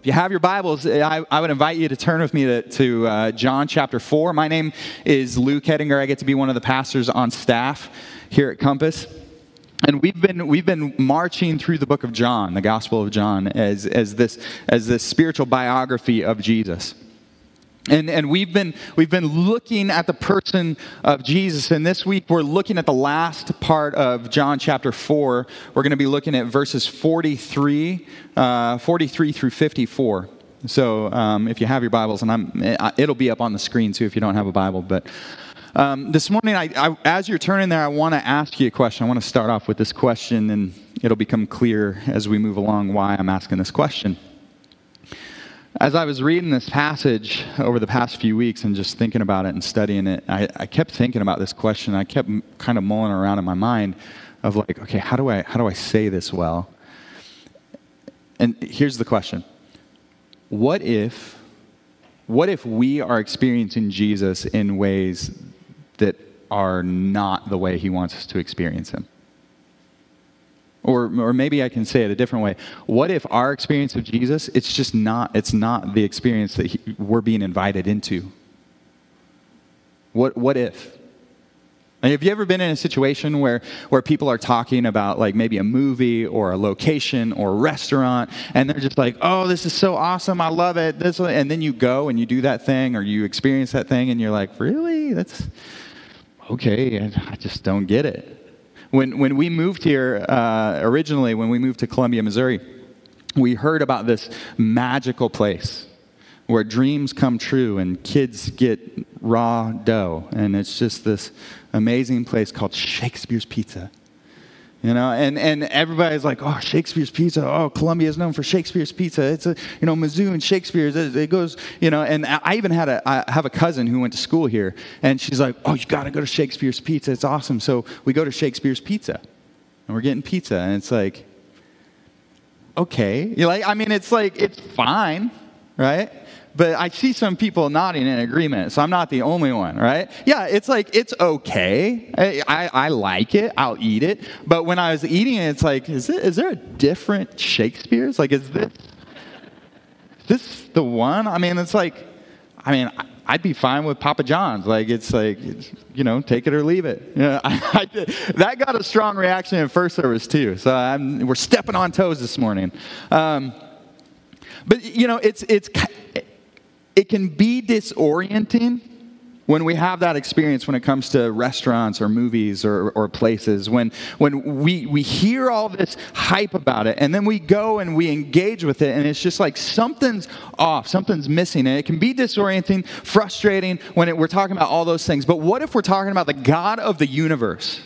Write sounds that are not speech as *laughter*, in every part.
If you have your Bibles, I, I would invite you to turn with me to, to uh, John chapter 4. My name is Luke Hettinger. I get to be one of the pastors on staff here at Compass. And we've been, we've been marching through the book of John, the Gospel of John, as, as, this, as this spiritual biography of Jesus. And, and we've, been, we've been looking at the person of Jesus. And this week we're looking at the last part of John chapter 4. We're going to be looking at verses 43, uh, 43 through 54. So um, if you have your Bibles, and I'm, it'll be up on the screen too if you don't have a Bible. But um, this morning, I, I, as you're turning there, I want to ask you a question. I want to start off with this question, and it'll become clear as we move along why I'm asking this question. As I was reading this passage over the past few weeks and just thinking about it and studying it, I, I kept thinking about this question. I kept kind of mulling around in my mind of like, okay, how do I how do I say this well? And here's the question: What if what if we are experiencing Jesus in ways that are not the way he wants us to experience him? Or, or maybe I can say it a different way. What if our experience of Jesus, it's just not, it's not the experience that he, we're being invited into? What, what if? have you ever been in a situation where, where people are talking about like maybe a movie or a location or a restaurant and they're just like, oh, this is so awesome, I love it. This, and then you go and you do that thing or you experience that thing and you're like, really? That's okay, I just don't get it. When, when we moved here uh, originally, when we moved to Columbia, Missouri, we heard about this magical place where dreams come true and kids get raw dough. And it's just this amazing place called Shakespeare's Pizza. You know, and, and everybody's like, oh, Shakespeare's Pizza. Oh, Columbia is known for Shakespeare's Pizza. It's a, you know, Mizzou and Shakespeare's. It goes, you know, and I even had a, I have a cousin who went to school here, and she's like, oh, you got to go to Shakespeare's Pizza. It's awesome. So we go to Shakespeare's Pizza, and we're getting pizza, and it's like, okay. you like, I mean, it's like, it's fine, right? But I see some people nodding in agreement, so I'm not the only one, right? Yeah, it's like, it's okay. I, I, I like it, I'll eat it. But when I was eating it, it's like, is, it, is there a different Shakespeare's? Like, is this, this the one? I mean, it's like, I mean, I'd be fine with Papa John's. Like it's like, it's, you know, take it or leave it. *laughs* Know, I, I, that got a strong reaction in first service too. So I'm, we're stepping on toes this morning. Um, but you know, it's it's it can be disorienting when we have that experience when it comes to restaurants or movies or, or places, when, when we, we hear all this hype about it and then we go and we engage with it and it's just like something's off, something's missing. And it can be disorienting, frustrating when it, we're talking about all those things. But what if we're talking about the God of the universe?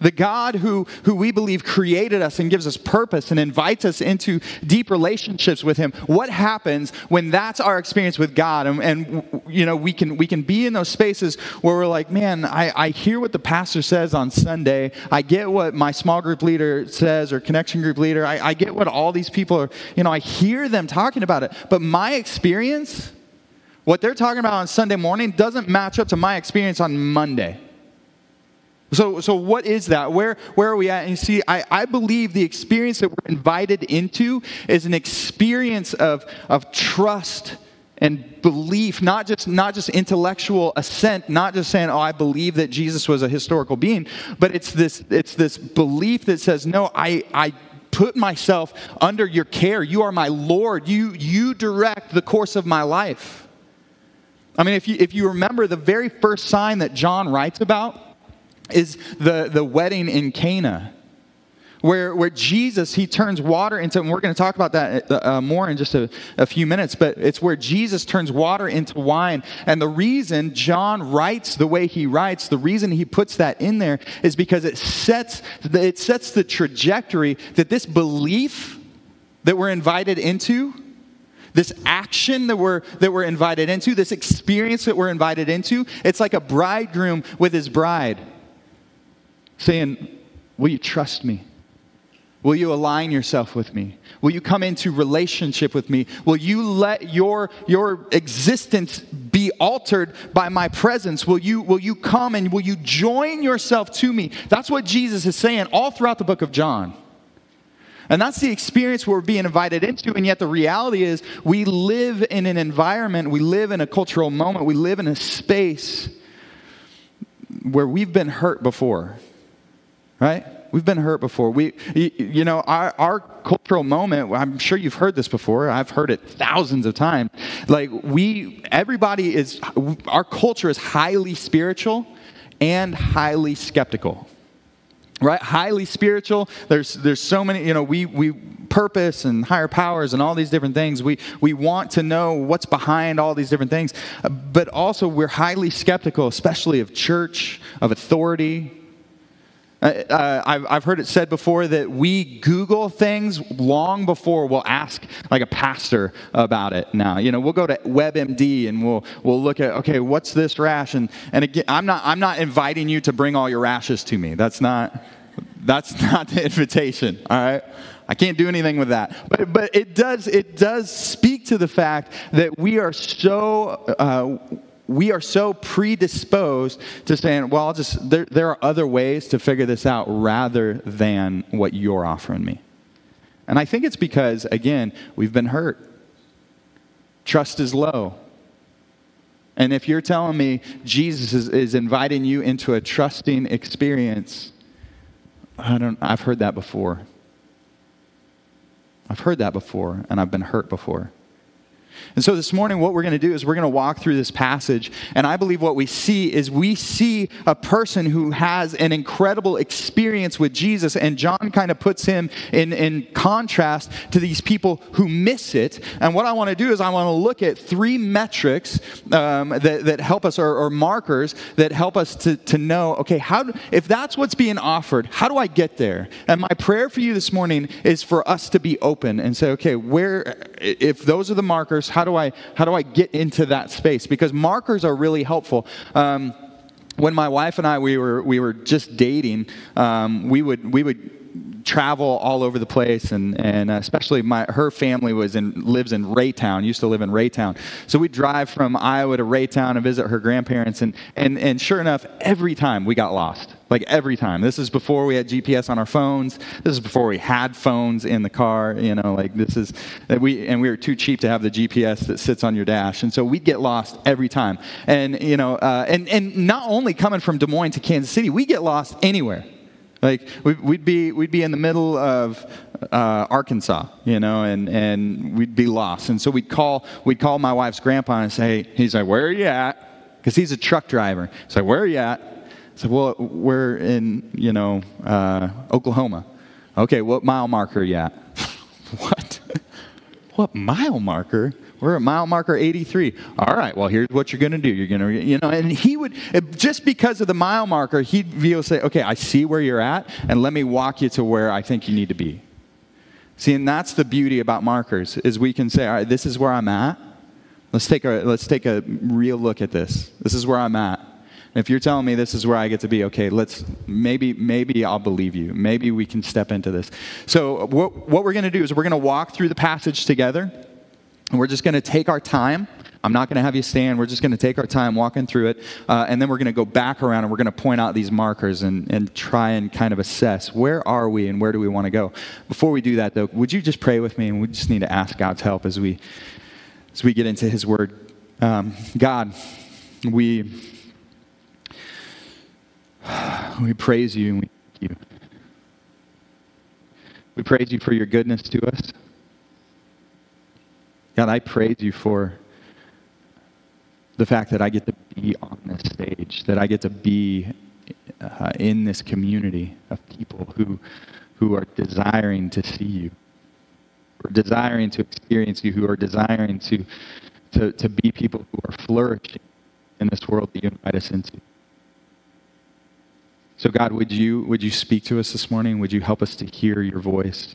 The God who, who we believe created us and gives us purpose and invites us into deep relationships with Him. What happens when that's our experience with God? And, and you know, we can, we can be in those spaces where we're like, man, I, I hear what the pastor says on Sunday. I get what my small group leader says or connection group leader. I, I get what all these people are, you know, I hear them talking about it. But my experience, what they're talking about on Sunday morning, doesn't match up to my experience on Monday. So, so what is that? Where, where are we at? And you see, I, I believe the experience that we're invited into is an experience of, of trust and belief, not just, not just intellectual assent, not just saying, oh, I believe that Jesus was a historical being, but it's this, it's this belief that says, no, I, I put myself under your care. You are my Lord. You, you direct the course of my life. I mean, if you, if you remember the very first sign that John writes about, is the, the wedding in Cana. Where, where Jesus, he turns water into, and we're going to talk about that uh, more in just a, a few minutes, but it's where Jesus turns water into wine. And the reason John writes the way he writes, the reason he puts that in there is because it sets, it sets the trajectory that this belief that we're invited into, this action that we're, that we're invited into, this experience that we're invited into, it's like a bridegroom with his bride saying, Will you trust me? Will you align yourself with me? Will you come into relationship with me? Will you let your, your existence be altered by my presence? Will you, will you come and will you join yourself to me? That's what Jesus is saying all throughout the book of John. And that's the experience we're being invited into. And yet, the reality is, we live in an environment, we live in a cultural moment, we live in a space where we've been hurt before, right? We've been hurt before. We, you know, our, our cultural moment, I'm sure you've heard this before. I've heard it thousands of times. Like, we, everybody is, our culture is highly spiritual and highly skeptical right highly spiritual there's there's so many you know we we purpose and higher powers and all these different things we we want to know what's behind all these different things but also we're highly skeptical especially of church of authority uh, uh, I've, I've heard it said before that we Google things long before we'll ask like a pastor about it now. You know, we'll go to WebMD and we'll, we'll look at, okay, what's this rash? And, and again, I'm not, I'm not inviting you to bring all your rashes to me. That's not, that's *laughs* not the invitation, all right? I can't do anything with that. But, but it, does, it does speak to the fact that we are so, uh, we are so predisposed to saying, well, I'll just, there, there are other ways to figure this out rather than what you're offering me. And I think it's because, again, we've been hurt. Trust is low. And if you're telling me Jesus is, is inviting you into a trusting experience, I don't, I've heard that before. I've heard that before, and I've been hurt before. And so this morning, what we're going to do is we're going to walk through this passage. And I believe what we see is we see a person who has an incredible experience with Jesus. And John kind of puts him in, in contrast to these people who miss it. And what I want to do is I want to look at three metrics um, that, that help us, or, or, markers that help us to, to know okay, how do, if that's what's being offered, how do I get there? And my prayer for you this morning is for us to be open and say, okay, where, if those are the markers, how do I how do I get into that space? Because markers are really helpful. Um, when my wife and I we were we were just dating, um, we would we would travel all over the place, and, and especially my, her family was in, lives in Raytown, used to live in Raytown. So we'd drive from Iowa to Raytown and visit her grandparents, and, and, and sure enough, every time we got lost. Like every time. This is before we had GPS on our phones. This is before we had phones in the car. You know, like this is, we, and we were too cheap to have the GPS that sits on your dash. And so we'd get lost every time. And, you know, uh, and, and not only coming from Des Moines to Kansas City, we get lost anywhere. Like we'd be we'd be in the middle of uh, Arkansas, you know, and, and we'd be lost. And so we'd call we'd call my wife's grandpa and say, he's like, where are you at? Because he's a truck driver. He's like, where are you at? Said, well, we're in you know uh, Oklahoma. Okay, what mile marker are you at? *laughs* what? *laughs* what mile marker? We're at mile marker 83. All right, well, here's what you're going to do. You're going to, you know, and he would, just because of the mile marker, he'd be able to say, okay, I see where you're at, and let me walk you to where I think you need to be. See, and that's the beauty about markers, is we can say, all right, this is where I'm at. Let's take a, let's take a real look at this. This is where I'm at. If you're telling me this is where I get to be, okay, let's maybe maybe I'll believe you. Maybe we can step into this. So what, what we're going to do is we're going to walk through the passage together. And we're just going to take our time. I'm not going to have you stand. We're just going to take our time walking through it. Uh, and then we're going to go back around and we're going to point out these markers and, and try and kind of assess where are we and where do we want to go. Before we do that, though, would you just pray with me? And we just need to ask God's help as we, as we get into His Word. Um, God, we, we praise you and we thank you. We praise you for your goodness to us. God, I praise you for the fact that I get to be on this stage, that I get to be uh, in this community of people who, who are desiring to see you, who are desiring to experience you, who are desiring to, to, to be people who are flourishing in this world that you invite us into. So, God, would you, would you speak to us this morning? Would you help us to hear your voice?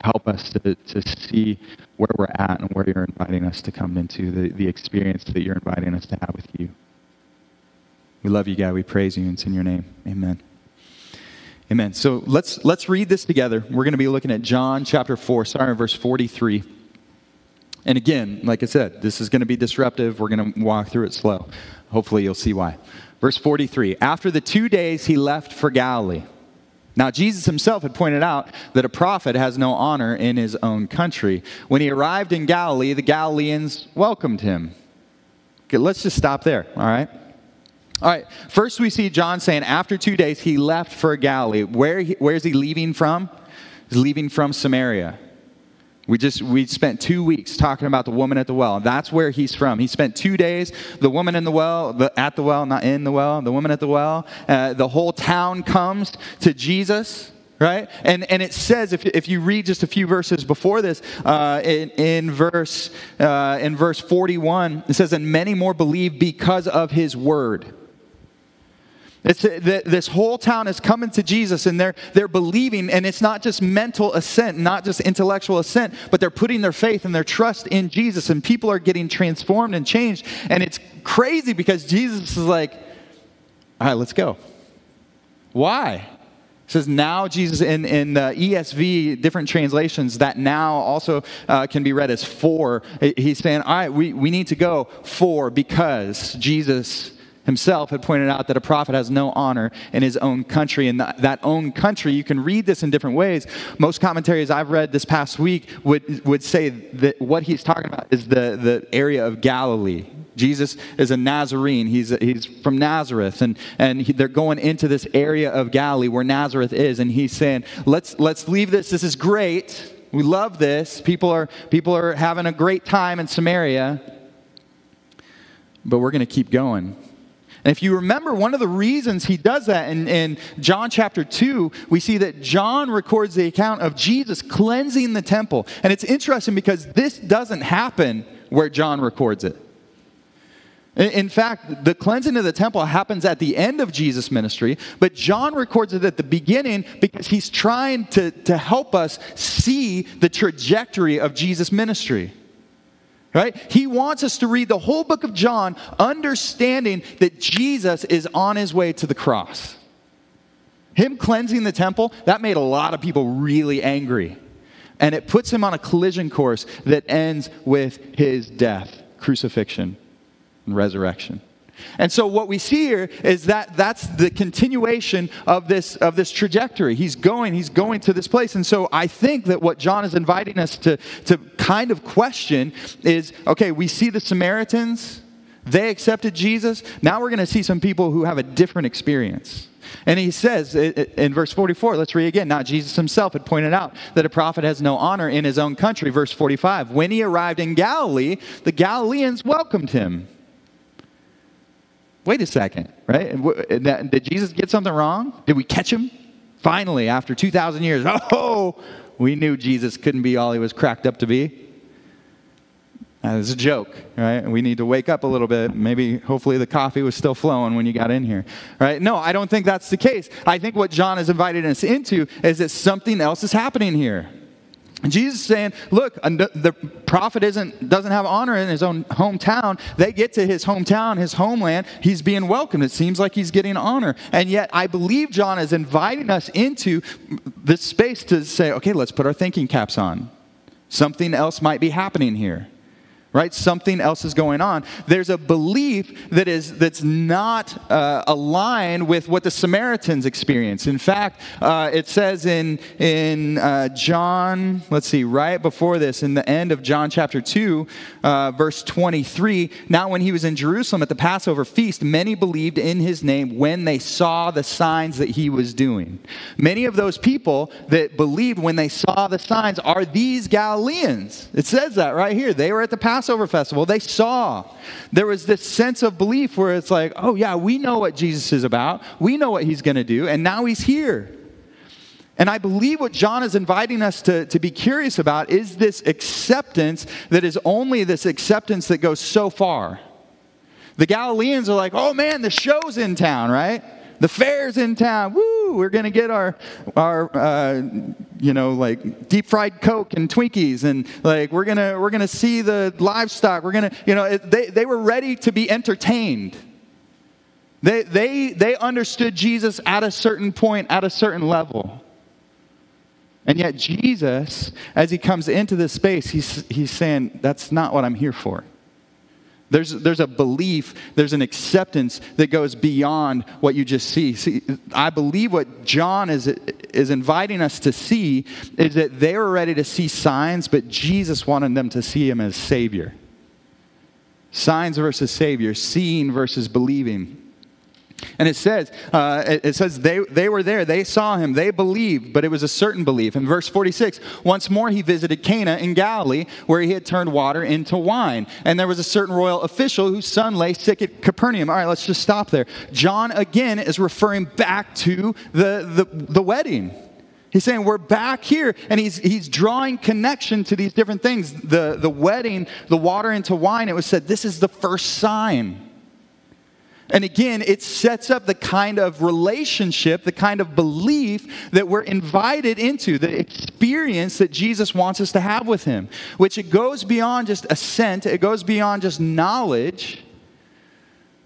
Help us to, to see where we're at and where you're inviting us to come into, the, the experience that you're inviting us to have with you. We love you, God. We praise you. And it's in your name. Amen. Amen. So let's, let's read this together. We're going to be looking at John chapter 4, starting verse 43. And again, like I said, this is going to be disruptive. We're going to walk through it slow. Hopefully, you'll see why. Verse 43 After the two days, he left for Galilee Now, Jesus himself had pointed out that a prophet has no honor in his own country. When he arrived in Galilee, the Galileans welcomed him. Okay, let's just stop there, all right? All right, first we see John saying after two days he left for Galilee. Where, where is he leaving from? He's leaving from Samaria. We just we spent two weeks talking about the woman at the well. That's where he's from. He spent two days. The woman in the well, the, at the well, not in the well. The woman at the well. Uh, the whole town comes to Jesus, right? And and it says if, if you read just a few verses before this, uh, in, in verse uh, in verse forty one, it says, "And many more believe because of his word." It's, this whole town is coming to Jesus and they're, they're believing, and it's not just mental assent, not just intellectual assent, but they're putting their faith and their trust in Jesus, and people are getting transformed and changed. And it's crazy because Jesus is like, all right, let's go. Why? It says now Jesus in, in the ESV, different translations, that now also uh, can be read as for. He's saying, all right, we, we need to go for because Jesus himself had pointed out that a prophet has no honor in his own country. And that, that own country, you can read this in different ways. Most commentaries I've read this past week would, would say that what he's talking about is the, the area of Galilee. Jesus is a Nazarene. He's, he's from Nazareth, and, and he, they're going into this area of Galilee where Nazareth is, and he's saying, let's, let's leave this. This is great. We love this. People are, people are having a great time in Samaria, but we're going to keep going. And if you remember, one of the reasons he does that in, in John chapter 2, we see that John records the account of Jesus cleansing the temple. And it's interesting because this doesn't happen where John records it. In fact, the cleansing of the temple happens at the end of Jesus' ministry, but John records it at the beginning because he's trying to, to help us see the trajectory of Jesus' ministry right? He wants us to read the whole book of John, understanding that Jesus is on his way to the cross. Him cleansing the temple, that made a lot of people really angry. And it puts him on a collision course that ends with his death, crucifixion, and resurrection. And so what we see here is that that's the continuation of this of this trajectory. He's going, he's going to this place. And so I think that what John is inviting us to to kind of question is okay, we see the Samaritans, they accepted Jesus. Now we're going to see some people who have a different experience. And he says in verse 44, let's read again. Now, Jesus himself had pointed out that a prophet has no honor in his own country. Verse 45 When he arrived in Galilee, the Galileans welcomed him wait a second, right? Did Jesus get something wrong? Did we catch him? Finally, after 2,000 years, *laughs* oh, we knew Jesus couldn't be all he was cracked up to be. It's a joke, right? We need to wake up a little bit. Maybe, hopefully, the coffee was still flowing when you got in here, right? No, I don't think that's the case. I think what John has invited us into is that something else is happening here. Jesus is saying, look, the prophet isn't, doesn't have honor in his own hometown. They get to his hometown, his homeland. He's being welcomed. It seems like he's getting honor. And yet, I believe John is inviting us into this space to say, okay, let's put our thinking caps on. Something else might be happening here right? Something else is going on. There's a belief that is that's not uh, aligned with what the Samaritans experience. In fact, uh, it says in in uh, John, let's see, right before this, in the end of John chapter two, uh, verse 23. Now, when he was in Jerusalem at the Passover feast, many believed in his name when they saw the signs that he was doing. Many of those people that believed when they saw the signs are these Galileans. It says that right here. They were at the Passover Passover festival, they saw. There was this sense of belief where it's like, oh, yeah, we know what Jesus is about. We know what he's going to do, and now he's here. And I believe what John is inviting us to, to be curious about is this acceptance that is only this acceptance that goes so far. The Galileans are like, oh man, the show's in town, right? The fair's in town. Woo! We're gonna get our our uh, you know like deep fried Coke and Twinkies, and like we're gonna we're gonna see the livestock. We're gonna you know they they were ready to be entertained. They they they understood Jesus at a certain point, at a certain level. And yet Jesus, as he comes into this space, he's he's saying that's not what I'm here for. There's, there's a belief, there's an acceptance that goes beyond what you just see. see. I believe what John is, is inviting us to see is that they were ready to see signs, but Jesus wanted them to see him as Savior. Signs versus Savior, seeing versus believing. And it says, uh, it says they, they were there, they saw him, they believed, but it was a certain belief. In verse 46, once more he visited Cana in Galilee, where he had turned water into wine. And there was a certain royal official whose son lay sick at Capernaum. All right, let's just stop there. John again is referring back to the, the, the wedding. He's saying we're back here, and he's, he's drawing connection to these different things. The, the wedding, the water into wine, it was said this is the first sign. And again, it sets up the kind of relationship, the kind of belief that we're invited into, the experience that Jesus wants us to have with Him, which it goes beyond just assent, it goes beyond just knowledge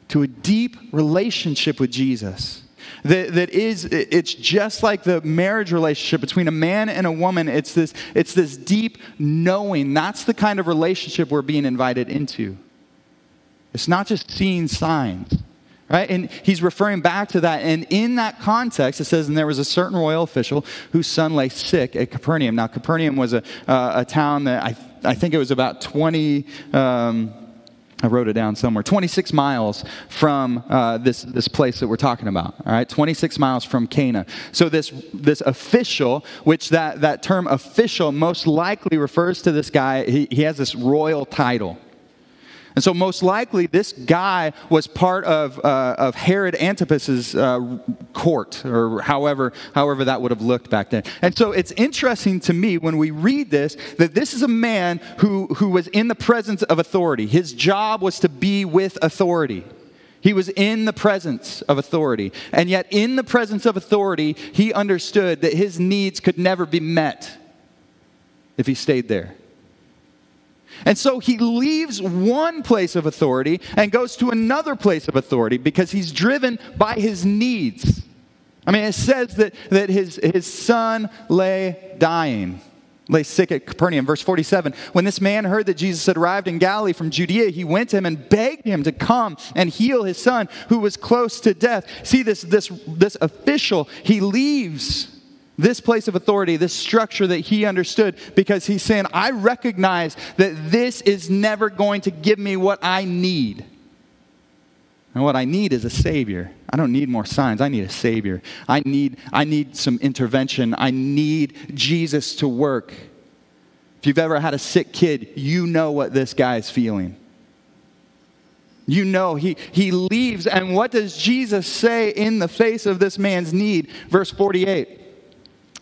to a deep relationship with Jesus. That, that is, it's just like the marriage relationship between a man and a woman. It's this, it's this deep knowing. That's the kind of relationship we're being invited into. It's not just seeing signs. Right? And he's referring back to that. And in that context, it says, and there was a certain royal official whose son lay sick at Capernaum. Now, Capernaum was a, uh, a town that I, I think it was about 20. Um, I wrote it down somewhere. 26 miles from uh, this, this place that we're talking about. All right, 26 miles from Cana. So this this official, which that that term official most likely refers to this guy. He, he has this royal title. And so, most likely, this guy was part of, uh, of Herod Antipas's uh, court, or however, however that would have looked back then. And so, it's interesting to me when we read this that this is a man who, who was in the presence of authority. His job was to be with authority. He was in the presence of authority. And yet, in the presence of authority, he understood that his needs could never be met if he stayed there. And so he leaves one place of authority and goes to another place of authority because he's driven by his needs. I mean, it says that, that his, his son lay dying, lay sick at Capernaum. Verse 47 When this man heard that Jesus had arrived in Galilee from Judea, he went to him and begged him to come and heal his son who was close to death. See, this, this, this official, he leaves this place of authority, this structure that he understood, because he's saying, I recognize that this is never going to give me what I need. And what I need is a Savior. I don't need more signs. I need a Savior. I need, I need some intervention. I need Jesus to work. If you've ever had a sick kid, you know what this guy's feeling. You know, he, he leaves, and what does Jesus say in the face of this man's need? Verse 48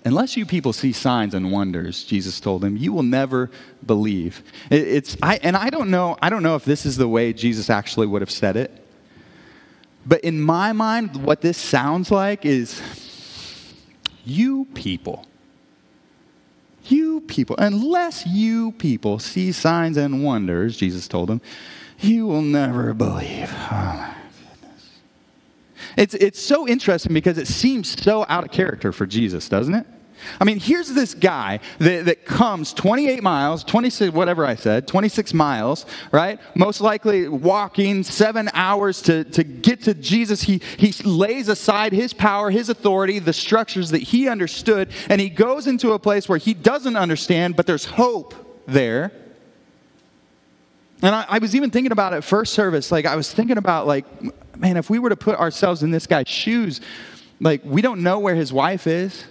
Unless you people see signs and wonders, Jesus told them, you will never believe. it's, I, and I don't, know, I don't know if this is the way Jesus actually would have said it. But in my mind, what this sounds like is you people. You people. Unless you people see signs and wonders, Jesus told them, you will never believe. Oh, it's, it's so interesting because it seems so out of character for Jesus, doesn't it? I mean, here's this guy that, that comes 28 miles, 26, whatever I said, 26 miles, right? Most likely walking seven hours to, to get to Jesus. He, he lays aside his power, his authority, the structures that he understood, and he goes into a place where he doesn't understand, but there's hope there. And I, I was even thinking about it first service. Like, I was thinking about, like, man, if we were to put ourselves in this guy's shoes, like, we don't know where his wife is.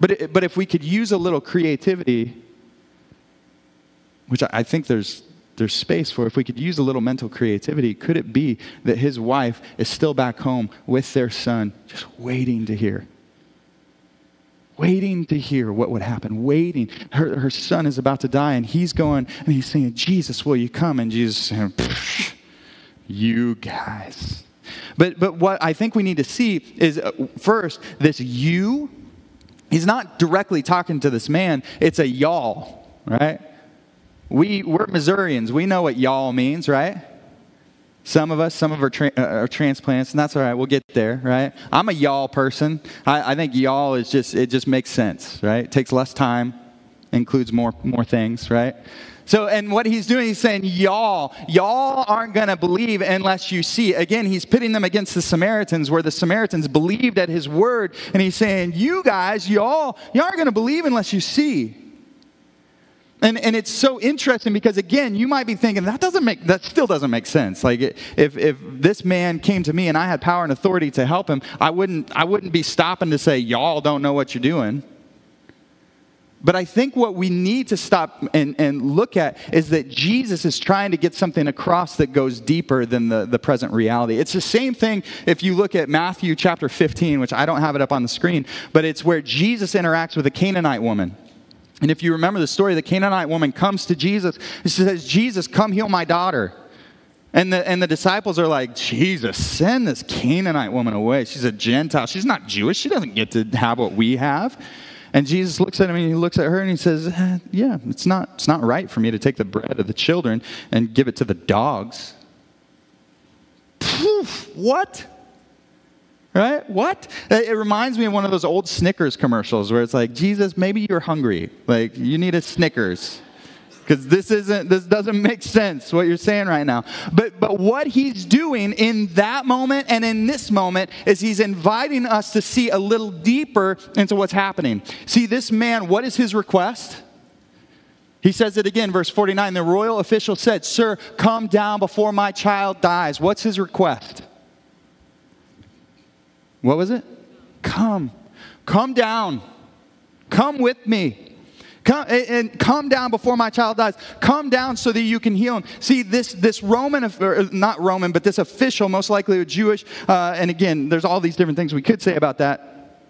But, it, but if we could use a little creativity, which I, think there's, there's space for, if we could use a little mental creativity, could it be that his wife is still back home with their son, just waiting to hear? Waiting to hear what would happen, waiting. Her, her son is about to die, and he's going and he's saying, Jesus, will you come? And Jesus *laughs* saying, You guys. But, but what I think we need to see is uh, first, this you, he's not directly talking to this man, it's a y'all, right? We, we're Missourians. We know what y'all means, right? Some of us, some of our, tra- uh, transplants, and that's all right. We'll get there, right? I'm a y'all person. I, I think y'all is just, it just makes sense, right? It takes less time, includes more, more things, right? So, and what he's doing, he's saying, y'all, y'all aren't going to believe unless you see. Again, he's pitting them against the Samaritans, where the Samaritans believed at his word. And he's saying, you guys, y'all, y'all aren't going to believe unless you see. And, and it's so interesting because again, you might be thinking that doesn't make that still doesn't make sense. Like if if this man came to me and I had power and authority to help him, I wouldn't I wouldn't be stopping to say y'all don't know what you're doing. But I think what we need to stop and, and look at is that Jesus is trying to get something across that goes deeper than the, the present reality. It's the same thing if you look at Matthew chapter 15, which I don't have it up on the screen, but it's where Jesus interacts with a Canaanite woman. And if you remember the story, the Canaanite woman comes to Jesus and she says, Jesus, come heal my daughter. And the, and the disciples are like, Jesus, send this Canaanite woman away. She's a Gentile. She's not Jewish. She doesn't get to have what we have. And Jesus looks at him and he looks at her and he says, eh, Yeah, it's not, it's not right for me to take the bread of the children and give it to the dogs. Poof, what? Right? What? It reminds me of one of those old Snickers commercials where it's like, Jesus, maybe you're hungry. Like, you need a Snickers because this isn't this doesn't make sense what you're saying right now. But but what he's doing in that moment and in this moment is he's inviting us to see a little deeper into what's happening. See this man what is his request? He says it again verse 49 the royal official said sir come down before my child dies what's his request? What was it? Come come down. Come with me Come, and come down before my child dies. Come down so that you can heal him. See, this, this Roman, not Roman, but this official, most likely a Jewish, uh, and again, there's all these different things we could say about that.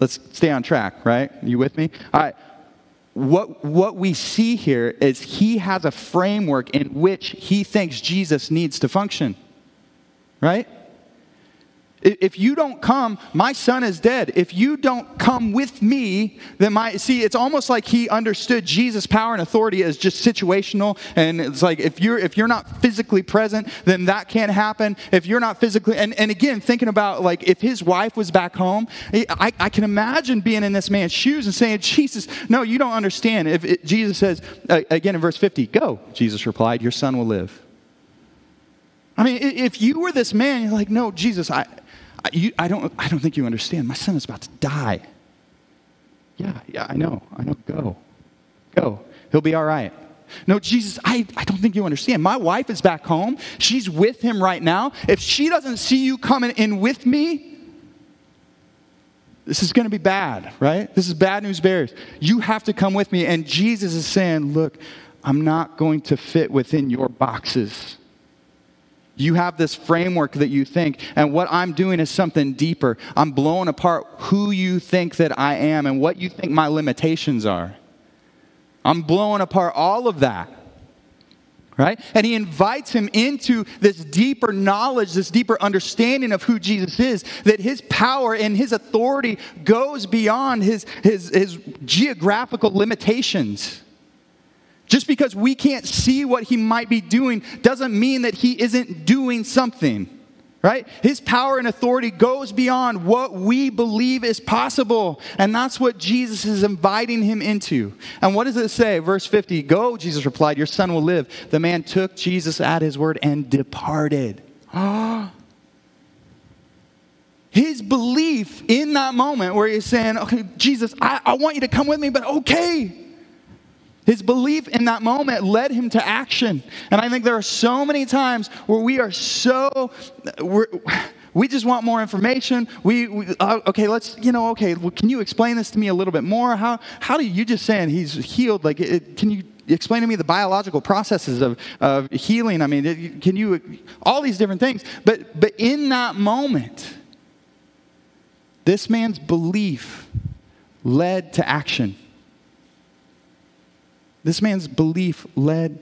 Let's stay on track, right? You with me? All right. What, what we see here is he has a framework in which he thinks Jesus needs to function, right? If you don't come, my son is dead. If you don't come with me, then my. See, it's almost like he understood Jesus' power and authority as just situational. And it's like if you're if you're not physically present, then that can't happen. If you're not physically, and, and again, thinking about like if his wife was back home, I, I can imagine being in this man's shoes and saying, *laughs* Jesus, no, you don't understand. If it, Jesus says, again in verse 50, go, Jesus replied, your son will live. I mean, if you were this man, you're like, no, Jesus, I. I, you, I, don't, I don't think you understand. My son is about to die. Yeah, yeah, I know. I know. Go. Go. He'll be all right. No, Jesus, I, I don't think you understand. My wife is back home. She's with him right now. If she doesn't see you coming in with me, this is going to be bad, right? This is bad news bears. You have to come with me. And Jesus is saying, Look, I'm not going to fit within your boxes. You have this framework that you think, and what I'm doing is something deeper. I'm blowing apart who you think that I am and what you think my limitations are. I'm blowing apart all of that. Right? And he invites him into this deeper knowledge, this deeper understanding of who Jesus is, that his power and his authority goes beyond his, his, his geographical limitations. Just because we can't see what he might be doing doesn't mean that he isn't doing something, right? His power and authority goes beyond what we believe is possible. And that's what Jesus is inviting him into. And what does it say? Verse 50 Go, Jesus replied, Your son will live. The man took Jesus at his word and departed. *gasps* His belief in that moment where he's saying, Okay, Jesus, I, I want you to come with me, but okay. His belief in that moment led him to action. And I think there are so many times where we are so, we just want more information. We, we uh, okay, let's, you know, okay, well, can you explain this to me a little bit more? How, how do you just saying he's healed? Like, it, can you explain to me the biological processes of, of healing? I mean, it, can you, all these different things. But, but in that moment, this man's belief led to action. This man's belief led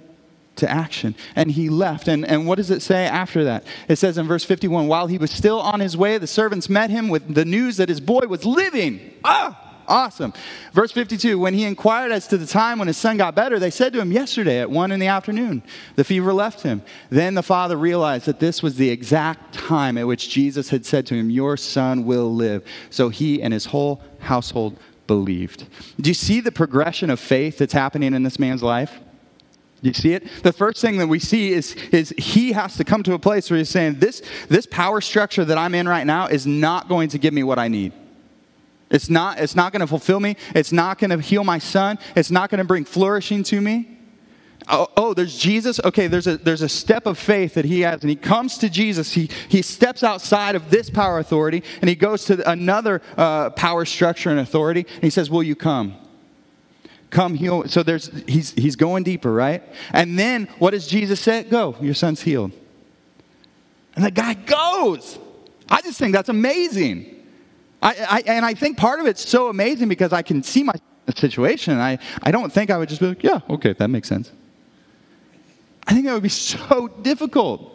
to action. And he left. And, and what does it say after that? It says in verse 51 while he was still on his way, the servants met him with the news that his boy was living. Ah! Awesome. Verse 52 When he inquired as to the time when his son got better, they said to him, Yesterday at one in the afternoon, the fever left him. Then the father realized that this was the exact time at which Jesus had said to him, Your son will live. So he and his whole household believed. Do you see the progression of faith that's happening in this man's life? Do you see it? The first thing that we see is, is he has to come to a place where he's saying, this, this power structure that I'm in right now is not going to give me what I need. It's not, it's not going to fulfill me. It's not going to heal my son. It's not going to bring flourishing to me. Oh, oh, there's Jesus. Okay, there's a, there's a step of faith that he has, and he comes to Jesus. He, he steps outside of this power authority, and he goes to another uh, power structure and authority, and he says, Will you come? Come heal. So there's, he's, he's going deeper, right? And then what does Jesus say? Go, your son's healed. And the guy goes. I just think that's amazing. I, I, and I think part of it's so amazing because I can see my situation. I, I don't think I would just be like, yeah, okay, that makes sense. I think that would be *laughs* so difficult.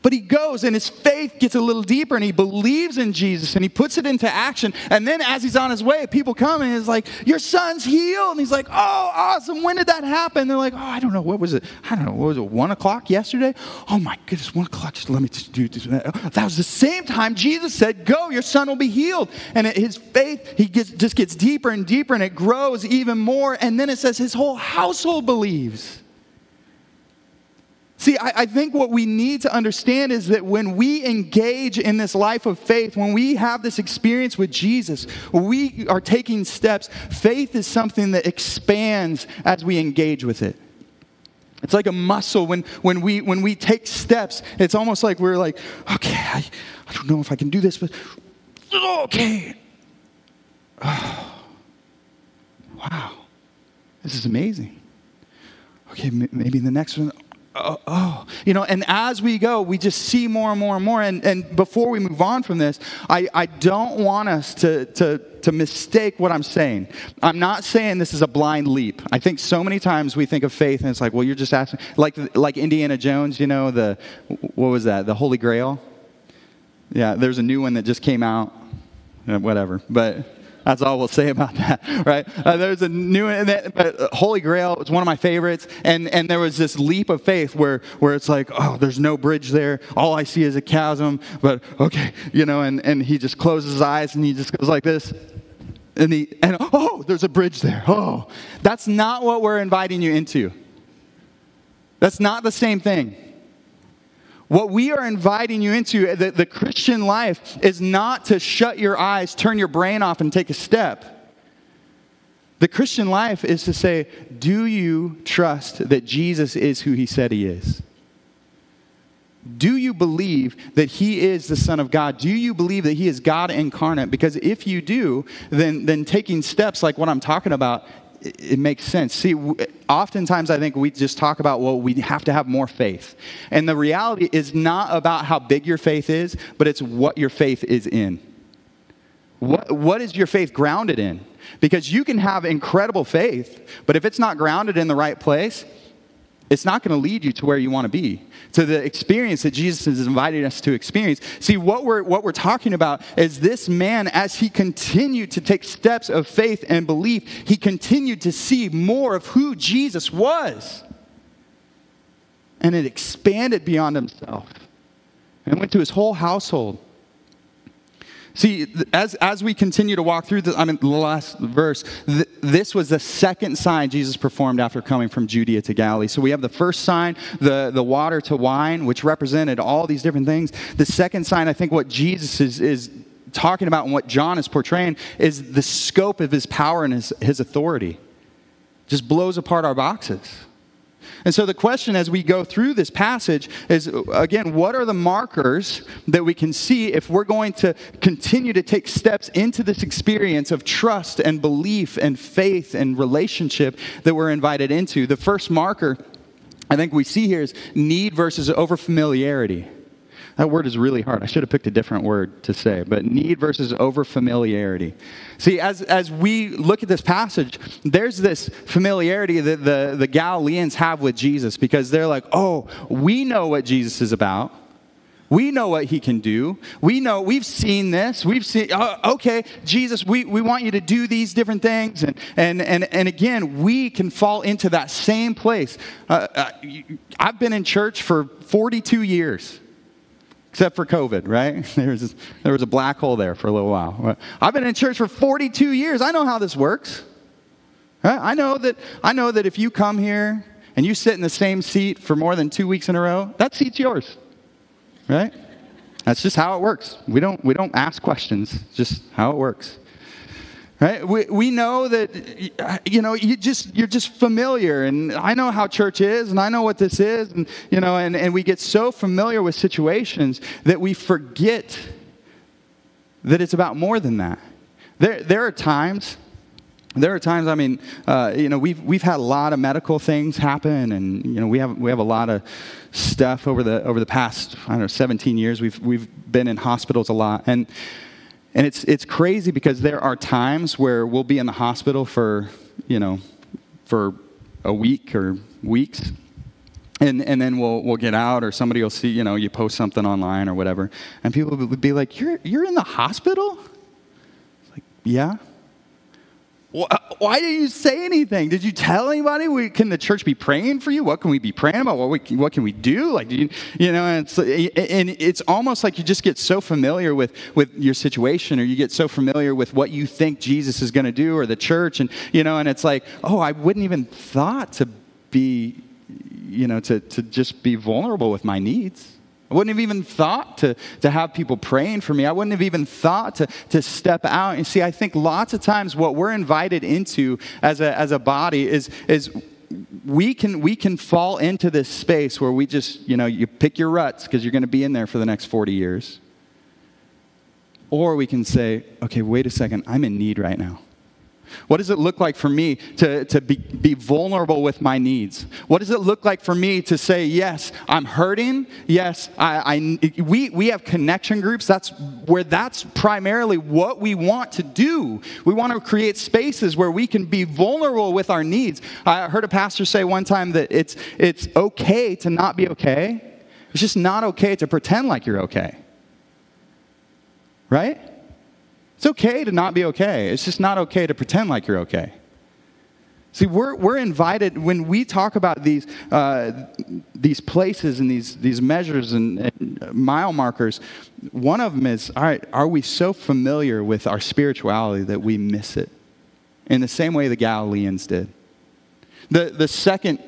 But he goes and his faith gets a little deeper and he believes in Jesus and he puts it into action. And then as he's on his way, people come and he's like, Your son's healed. And he's like, Oh, awesome. When did that happen? And they're like, Oh, I don't know. What was it? I don't know. What was it? One o'clock yesterday? Oh my goodness, one o'clock. Just let me just do this. That was the same time Jesus said, Go, your son will be healed. And his faith, he gets, just gets deeper and deeper and it grows even more. And then it says his whole household believes. See, I, I, think what we need to understand is that when we engage in this life of faith, when we have this experience with Jesus, we are taking steps. Faith is something that expands as we engage with it. It's like a muscle when, when, we, when we take steps. It's almost like we're like, okay, I, I don't know if I can do this, but okay. Oh, *sighs* wow, this is amazing. Okay, maybe the next one, oh, oh, you know, and as we go, we just see more and more and more. And, and before we move on from this, I, I don't want us to, to, to mistake what I'm saying. I'm not saying this is a blind leap. I think so many times we think of faith and it's like, well, you're just asking, like, like Indiana Jones, you know, the, what was that, the Holy Grail? Yeah, there's a new one that just came out, whatever. But that's all we'll say about that, *laughs* right? Uh, there's a new, uh, Holy Grail was one of my favorites, and, and there was this leap of faith where, where it's like, oh, there's no bridge there. All I see is a chasm, but okay, you know, and, and he just closes his eyes and he just goes like this. And, he, and oh, there's a bridge there. Oh, that's not what we're inviting you into. That's not the same thing. What we are inviting you into, the, the Christian life, is not to shut your eyes, turn your brain off, and take a step. The Christian life is to say, Do you trust that Jesus is who he said he is? Do you believe that he is the Son of God? Do you believe that he is God incarnate? Because if you do, then, then taking steps like what I'm talking about it makes sense. See, oftentimes I think we just talk about, well, we have to have more faith. And the reality is not about how big your faith is, but it's what your faith is in. What, what is your faith grounded in? Because you can have incredible faith, but if it's not grounded in the right place, it's not going to lead you to where you want to be, to the experience that Jesus has invited us to experience. See, what we're, what we're talking about is this man, as he continued to take steps of faith and belief, he continued to see more of who Jesus was. And it expanded beyond himself and went to his whole household. See, as, as we continue to walk through the, I mean, the last verse, th- this was the second sign Jesus performed after coming from Judea to Galilee. So we have the first sign, the, the water to wine, which represented all these different things. The second sign, I think what Jesus is, is talking about and what John is portraying is the scope of his power and his, his authority. Just blows apart our boxes. And so the question as we go through this passage is again, what are the markers that we can see if we're going to continue to take steps into this experience of trust and belief and faith and relationship that we're invited into? The first marker I think we see here is need versus overfamiliarity. That word is really hard. I should have picked a different word to say, but need versus over familiarity. See, as, as we look at this passage, there's this familiarity that the, the Galileans have with Jesus because they're like, oh, we know what Jesus is about. We know what he can do. We know, we've seen this. We've seen, uh, okay, Jesus, we, we want you to do these different things. And, and, and, and again, we can fall into that same place. Uh, uh, I've been in church for 42 years. Except for COVID, right? *laughs* There was, there was a black hole there for a little while. I've been in church for 42 years. I know how this works. Right? I, know that, I know that if you come here and you sit in the same seat for more than two weeks in a row, that seat's yours. Right? That's just how it works. We don't, we don't ask questions, just how it works. Right? We, we know that you know you just you're just familiar and I know how church is and I know what this is and you know and, and we get so familiar with situations that we forget that it's about more than that. There there are times there are times, I mean, uh, you know, we've, we've had a lot of medical things happen, and, you know, we have, we have a lot of stuff over the, over the past, I don't know, 17 years. We've, we've been in hospitals a lot. And, and it's, it's crazy because there are times where we'll be in the hospital for, you know, for a week or weeks. And, and then we'll, we'll get out, or somebody will see, you know, you post something online or whatever. And people would be like, You're, you're in the hospital? It's like, yeah. Why didn't you say anything? Did you tell anybody? We, can the church be praying for you? What can we be praying about? What, we, what can we do? Like, you, you know, and it's, and it's almost like you just get so familiar with, with your situation or you get so familiar with what you think Jesus is going to do or the church. And, you know, and it's like, oh, I wouldn't even thought to be, you know, to, to just be vulnerable with my needs. I wouldn't have even thought to, to have people praying for me. I wouldn't have even thought to, to step out. And see, I think lots of times what we're invited into as a, as a body is, is we, can, we can fall into this space where we just, you know, you pick your ruts because you're going to be in there for the next 40 years. Or we can say, okay, wait a second, I'm in need right now. What does it look like for me to, to be, be vulnerable with my needs? What does it look like for me to say, yes, I'm hurting? Yes, I, I, we, we have connection groups. That's where that's primarily what we want to do. We want to create spaces where we can be vulnerable with our needs. I heard a pastor say one time that it's, it's okay to not be okay. It's just not okay to pretend like you're okay. Right? It's okay to not be okay. It's just not okay to pretend like you're okay. See, we're, we're invited, when we talk about these, uh, these places and these, these measures and, and, mile markers, one of them is all right, are we so familiar with our spirituality that we miss it? In the same way the Galileans did. The, the, second,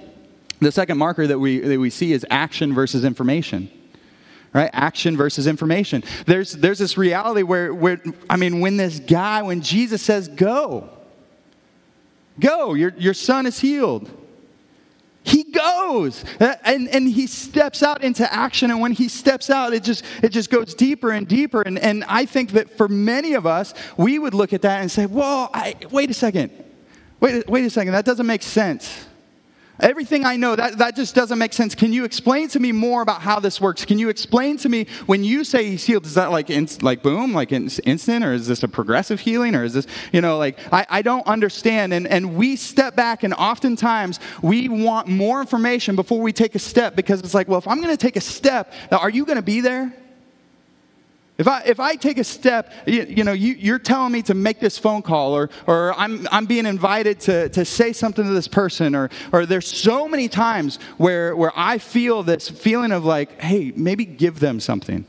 the second marker that we, that we see is action versus information right? Action versus information. There's, there's this reality where, where, I mean, when this guy, when Jesus says, go, go, your, your son is healed. He goes uh, and, and he steps out into action. And when he steps out, it just, it just goes deeper and deeper. And, and I think that for many of us, we would look at that and say, well, I, wait a second. Wait, wait a second. That doesn't make sense. Everything I know, that, that just doesn't make sense. Can you explain to me more about how this works? Can you explain to me when you say he's healed, is that like, in, like boom, like instant, or is this a progressive healing, or is this, you know, like, I, I don't understand. And, and we step back, and oftentimes we want more information before we take a step because it's like, well, if I'm going to take a step, are you going to be there? If I, if I take a step, you, you know, you, you're telling me to make this phone call, or, or I'm, I'm being invited to, to say something to this person, or, or there's so many times where, where I feel this feeling of like, hey, maybe give them something.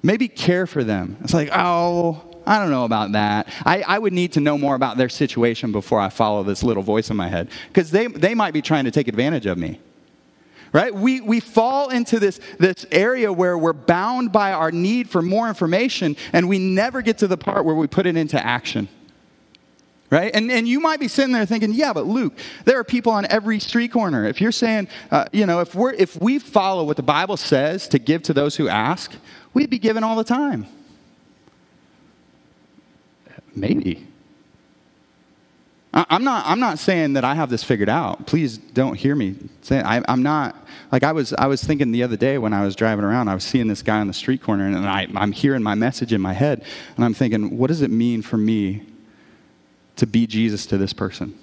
Maybe care for them. It's like, oh, I don't know about that. I, I would need to know more about their situation before I follow this little voice in my head, because they, they might be trying to take advantage of me right? We, we fall into this, this area where we're bound by our need for more information and we never get to the part where we put it into action. Right? And, and you might be sitting there thinking, yeah, but Luke, there are people on every street corner. If you're saying, uh, you know, if, we're, if we follow what the Bible says to give to those who ask, we'd be given all the time. Maybe. I'm not, I'm not saying that I have this figured out. Please don't hear me say I, am not, like I was, I was thinking the other day when I was driving around, I was seeing this guy on the street corner and I, I'm hearing my message in my head and I'm thinking, what does it mean for me to be Jesus to this person?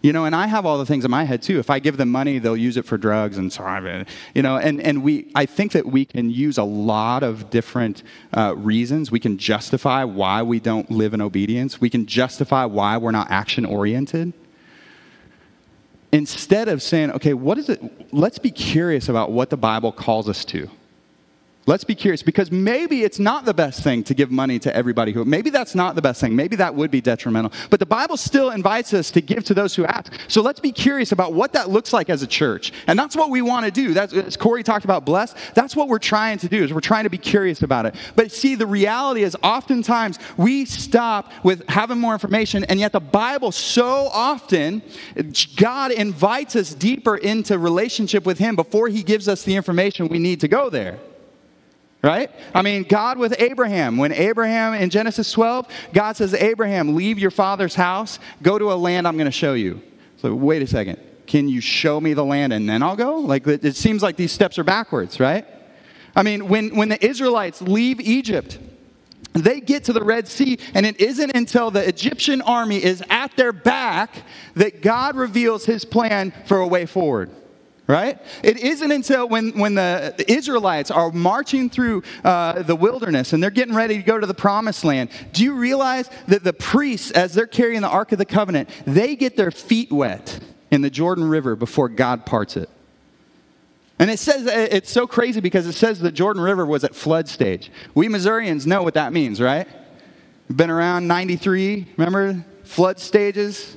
You know, and I have all the things in my head too. If I give them money, they'll use it for drugs and so on. You know, and, and we, I think that we can use a lot of different uh, reasons. We can justify why we don't live in obedience. We can justify why we're not action oriented. Instead of saying, okay, what is it? Let's be curious about what the Bible calls us to. Let's be curious because maybe it's not the best thing to give money to everybody who, maybe that's not the best thing. Maybe that would be detrimental. But the Bible still invites us to give to those who ask. So let's be curious about what that looks like as a church. And that's what we want to do. That's, as Corey talked about bless, that's what we're trying to do is we're trying to be curious about it. But see, the reality is oftentimes we stop with having more information and yet the Bible so often, God invites us deeper into relationship with Him before He gives us the information we need to go there. Right? I mean, God with Abraham, when Abraham in Genesis 12, God says, Abraham, leave your father's house, go to a land I'm going to show you. So, wait a second. Can you show me the land and then I'll go? Like, it seems like these steps are backwards, right? I mean, when, when the Israelites leave Egypt, they get to the Red Sea, and it isn't until the Egyptian army is at their back that God reveals his plan for a way forward right? It isn't until when, when the Israelites are marching through uh, the wilderness and they're getting ready to go to the promised land. Do you realize that the priests, as they're carrying the Ark of the Covenant, they get their feet wet in the Jordan River before God parts it? And it says, it's so crazy because it says the Jordan River was at flood stage. We Missourians know what that means, right? Been around 93, remember flood stages?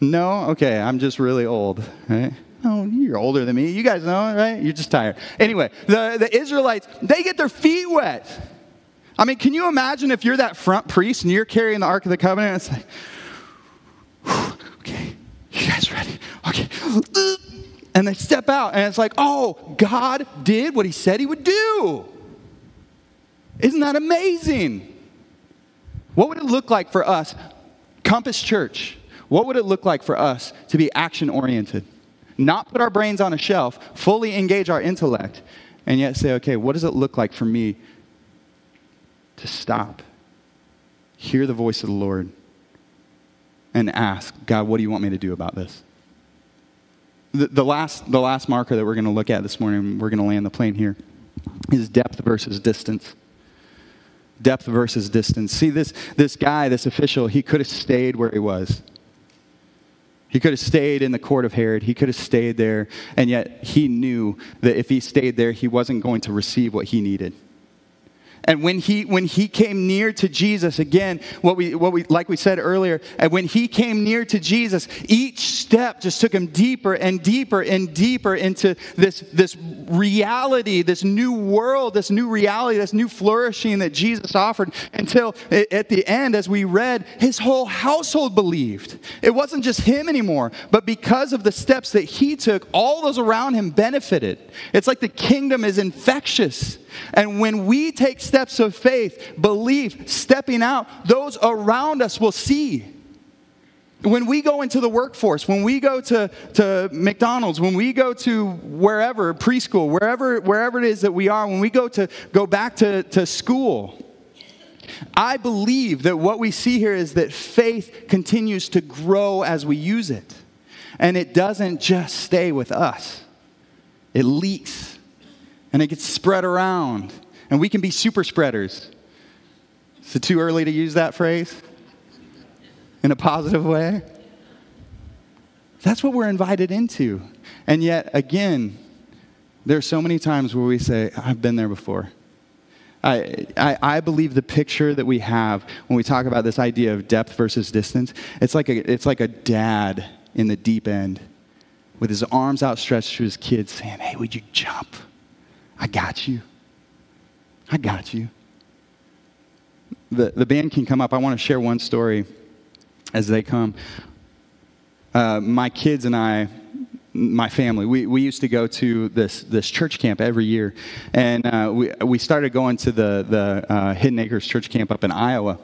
No? Okay, I'm just really old, right? Oh, you're older than me. You guys know, right? You're just tired. Anyway, the, the Israelites, they get their feet wet. I mean, can you imagine if you're that front priest and you're carrying the Ark of the Covenant? It's like, *sighs* okay, you guys ready? Okay. And they step out, and it's like, oh, God did what he said he would do. Isn't that amazing? What would it look like for us, Compass Church? What would it look like for us to be action oriented? Not put our brains on a shelf, fully engage our intellect, and yet say, okay, what does it look like for me to stop, hear the voice of the Lord, and ask, God, what do you want me to do about this? The, the last, the last marker that we're going to look at this morning, we're going to land the plane here, is depth versus distance depth versus distance. See, this, this guy, this official, he could have stayed where he was. He could have stayed in the court of Herod. He could have stayed there. And yet he knew that if he stayed there, he wasn't going to receive what he needed. And when he, when he came near to Jesus, again, what we, what we, like we said earlier, and when he came near to Jesus, each step just took him deeper and deeper and deeper into this, this reality, this new world, this new reality, this new flourishing that Jesus offered until at the end, as we read, his whole household believed. It wasn't just him anymore, but because of the steps that he took, all those around him benefited. It's like the kingdom is infectious. And when we take steps of faith, belief, stepping out, those around us will see. When we go into the workforce, when we go to, to McDonald's, when we go to wherever, preschool, wherever, wherever it is that we are, when we go to go back to, to school, I believe that what we see here is that faith continues to grow as we use it. And it doesn't just stay with us, it leaks and it gets spread around. And we can be super spreaders. Is it too early to use that phrase in a positive way? That's what we're invited into. And yet, again, there are so many times where we say, I've been there before. I, I, I, believe the picture that we have when we talk about this idea of depth versus distance, it's like a, it's like a dad in the deep end with his arms outstretched to his kids saying, Hey, would you jump? I got you. I got you. The, the band can come up. I want to share one story as they come. Uh, my kids and I, my family, we, we used to go to this, this church camp every year. And uh, we, we started going to the, the uh, Hidden Acres church camp up in Iowa.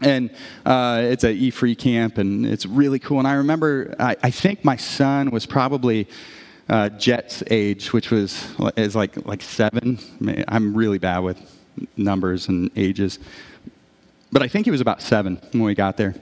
And uh, it's a E-free camp, and it's really cool. And I remember, I, I think my son was probably uh, Jet's age, which was is like like seven. I'm really bad with numbers and ages, but I think he was about seven when we got there.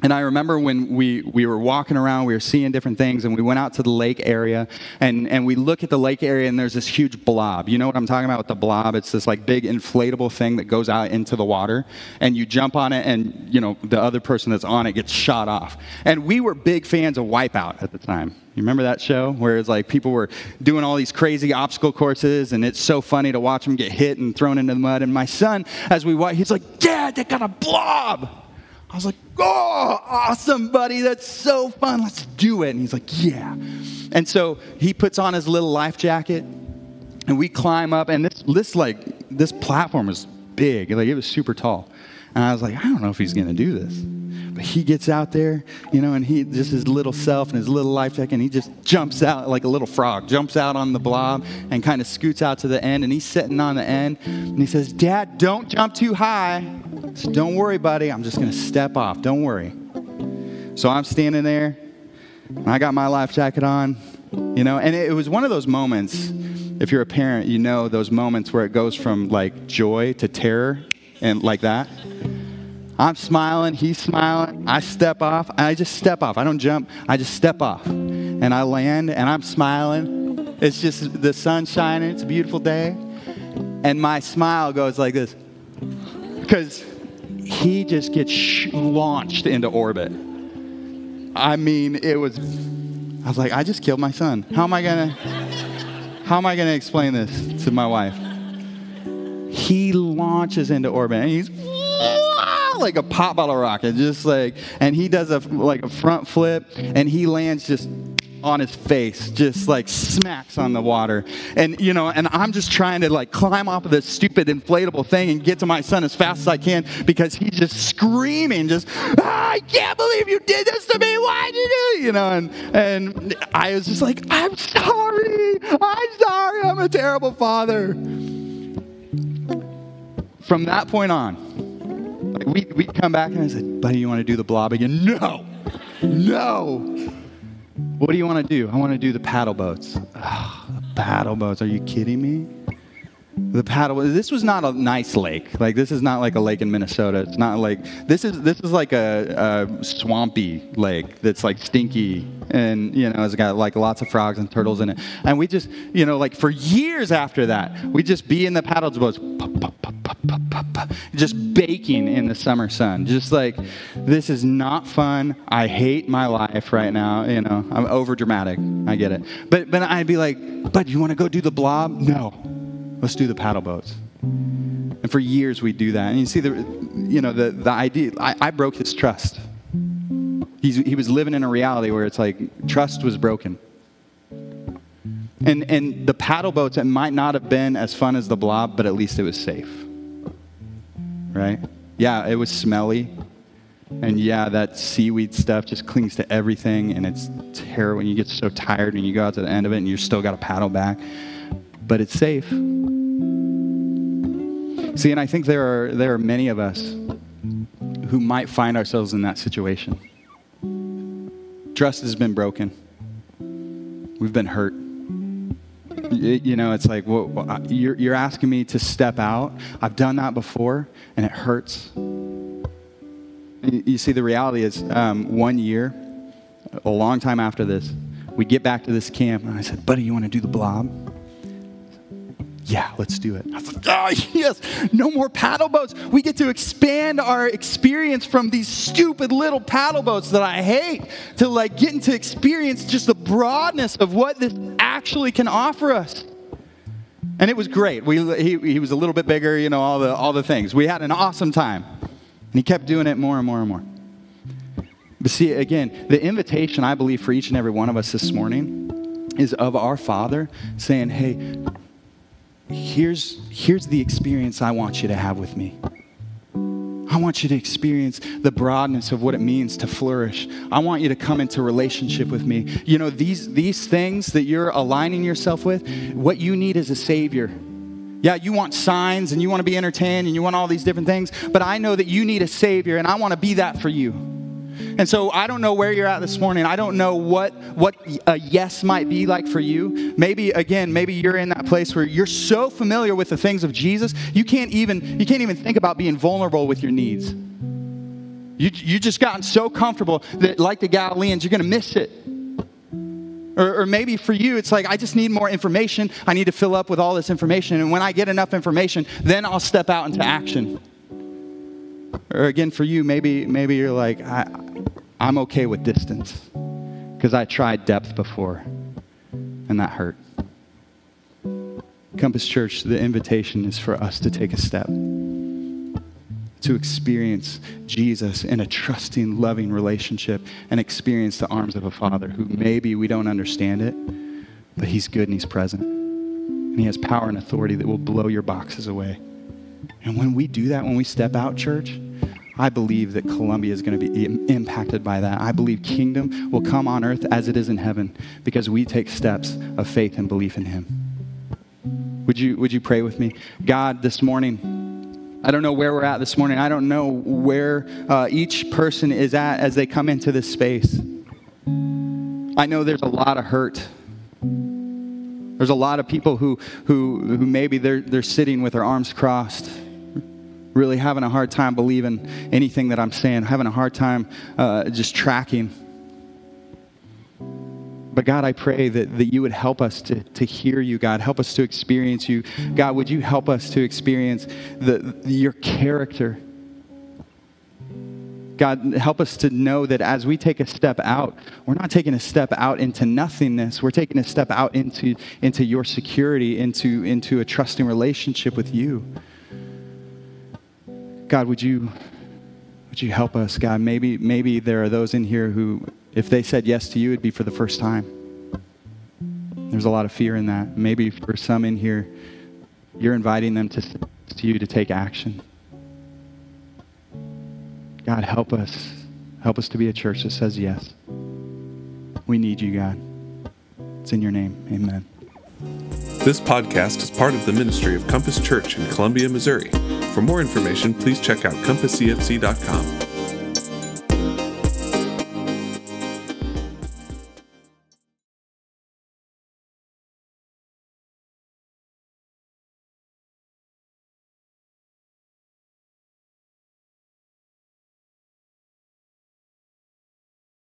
And I remember when we, we were walking around, we were seeing different things, and we went out to the lake area, and, and we look at the lake area, and there's this huge blob. You know what I'm talking about with the blob? It's this like big inflatable thing that goes out into the water, and you jump on it, and you know the other person that's on it gets shot off. And we were big fans of Wipeout at the time. You remember that show where it's like people were doing all these crazy obstacle courses, and it's so funny to watch them get hit and thrown into the mud. And my son, as we watch, he's like, "Dad, they got a blob." I was like, oh, awesome, buddy. That's so fun. Let's do it. And he's like, yeah. And so he puts on his little life jacket and we climb up and this, this like, this platform was big. Like it was super tall. And I was like, I don't know if he's going to do this. He gets out there, you know, and he just his little self and his little life jacket, and he just jumps out like a little frog, jumps out on the blob and kind of scoots out to the end. And he's sitting on the end, and he says, Dad, don't jump too high. So don't worry, buddy. I'm just going to step off. Don't worry. So I'm standing there, and I got my life jacket on, you know, and it was one of those moments. If you're a parent, you know those moments where it goes from like joy to terror and like that. I'm smiling, he's smiling. I step off, I just step off. I don't jump, I just step off. And I land and I'm smiling. It's just the sun shining, it's a beautiful day. And my smile goes like this because he just gets sh- launched into orbit. I mean, it was, I was like, I just killed my son. How am I gonna, how am I gonna explain this to my wife? He launches into orbit and he's like a pop bottle rocket, just like, and he does a like a front flip, and he lands just on his face, just like smacks on the water. And, you know, and I'm just trying to like climb off of this stupid inflatable thing and get to my son as fast as I can because he's just screaming, just, ah, I can't believe you did this to me. Why did you? You know, and, and I was just like, I'm sorry. I'm sorry. I'm a terrible father. From that point on, we, we'd come back and I said, buddy, you want to do the blob again? No, no. What do you want to do? I want to do the paddle boats. Oh, the paddle boats. Are you kidding me? The paddle. This was not a nice lake. Like this is not like a lake in Minnesota. It's not like this is this is like a, a swampy lake that's like stinky and you know it's got like lots of frogs and turtles in it. And we just you know like for years after that we just be in the paddle boats, just baking in the summer sun. Just like this is not fun. I hate my life right now. You know I'm over dramatic. I get it. But but I'd be like, but you want to go do the blob? No. Let's do the paddle boats. And for years we do that. And you see the, you know, the, the idea, I, I broke his trust. He's, he was living in a reality where it's like trust was broken. And, and the paddle boats, it might not have been as fun as the blob, but at least it was safe. Right? Yeah, it was smelly. And yeah, that seaweed stuff just clings to everything, and it's terrible. And you get so tired, and you go out to the end of it, and you still got to paddle back but it's safe. See, and I think there are, there are many of us who might find ourselves in that situation. Trust has been broken. We've been hurt. You know, it's like, well, you're, you're asking me to step out. I've done that before, and it hurts. You see, the reality is, um, one year, a long time after this, we get back to this camp, and I said, Buddy, you want to do the blob? Yeah, let's do it. I was like, oh, yes, no more paddle boats. We get to expand our experience from these stupid little paddle boats that I hate to like getting to experience just the broadness of what this actually can offer us. And it was great. We, he, he was a little bit bigger, you know, all the, all the things. We had an awesome time. And he kept doing it more and more and more. But see, again, the invitation I believe for each and every one of us this morning is of our Father saying, hey, here's, here's the experience I want you to have with me. I want you to experience the broadness of what it means to flourish. I want you to come into relationship with me. You know, these, these things that you're aligning yourself with, what you need is a Savior. Yeah, you want signs and you want to be entertained and you want all these different things, but I know that you need a Savior and I want to be that for you. And so I don't know where you're at this morning. I don't know what, what a yes might be like for you. Maybe, again, maybe you're in that place where you're so familiar with the things of Jesus, you can't even, you can't even think about being vulnerable with your needs. You, you just gotten so comfortable that, like the Galileans, you're going to miss it. Or, or, maybe for you, it's like, I just need more information. I need to fill up with all this information. And when I get enough information, then I'll step out into action. Or again, for you, maybe, maybe you're like, I, I'm okay with distance because I tried depth before and that hurt. Compass Church, the invitation is for us to take a step, to experience Jesus in a trusting, loving relationship and experience the arms of a Father who maybe we don't understand it, but He's good and He's present. And He has power and authority that will blow your boxes away. And when we do that, when we step out, church, I believe that Columbia is going to be impacted by that. I believe kingdom will come on earth as it is in heaven because we take steps of faith and belief in Him. Would you, would you pray with me? God, this morning, I don't know where we're at this morning. I don't know where uh, each person is at as they come into this space. I know there's a lot of hurt. There's a lot of people who, who, who maybe they're, they're sitting with their arms crossed really having a hard time believing anything that I'm saying, having a hard time uh, just tracking. But God, I pray that, that you would help us to, to hear you, God. Help us to experience you. God, would you help us to experience the, your character? God, help us to know that as we take a step out, we're not taking a step out into nothingness. We're taking a step out into, into your security, into, into a trusting relationship with you. God, would you, would you help us, God? Maybe, maybe there are those in here who, if they said yes to you, it'd be for the first time. There's a lot of fear in that. Maybe for some in here, you're inviting them to, to you to take action. God, help us. Help us to be a church that says yes. We need you, God. It's in your name. Amen. This podcast is part of the ministry of Compass Church in Columbia, Missouri. For more information, please check out compasscfc.com.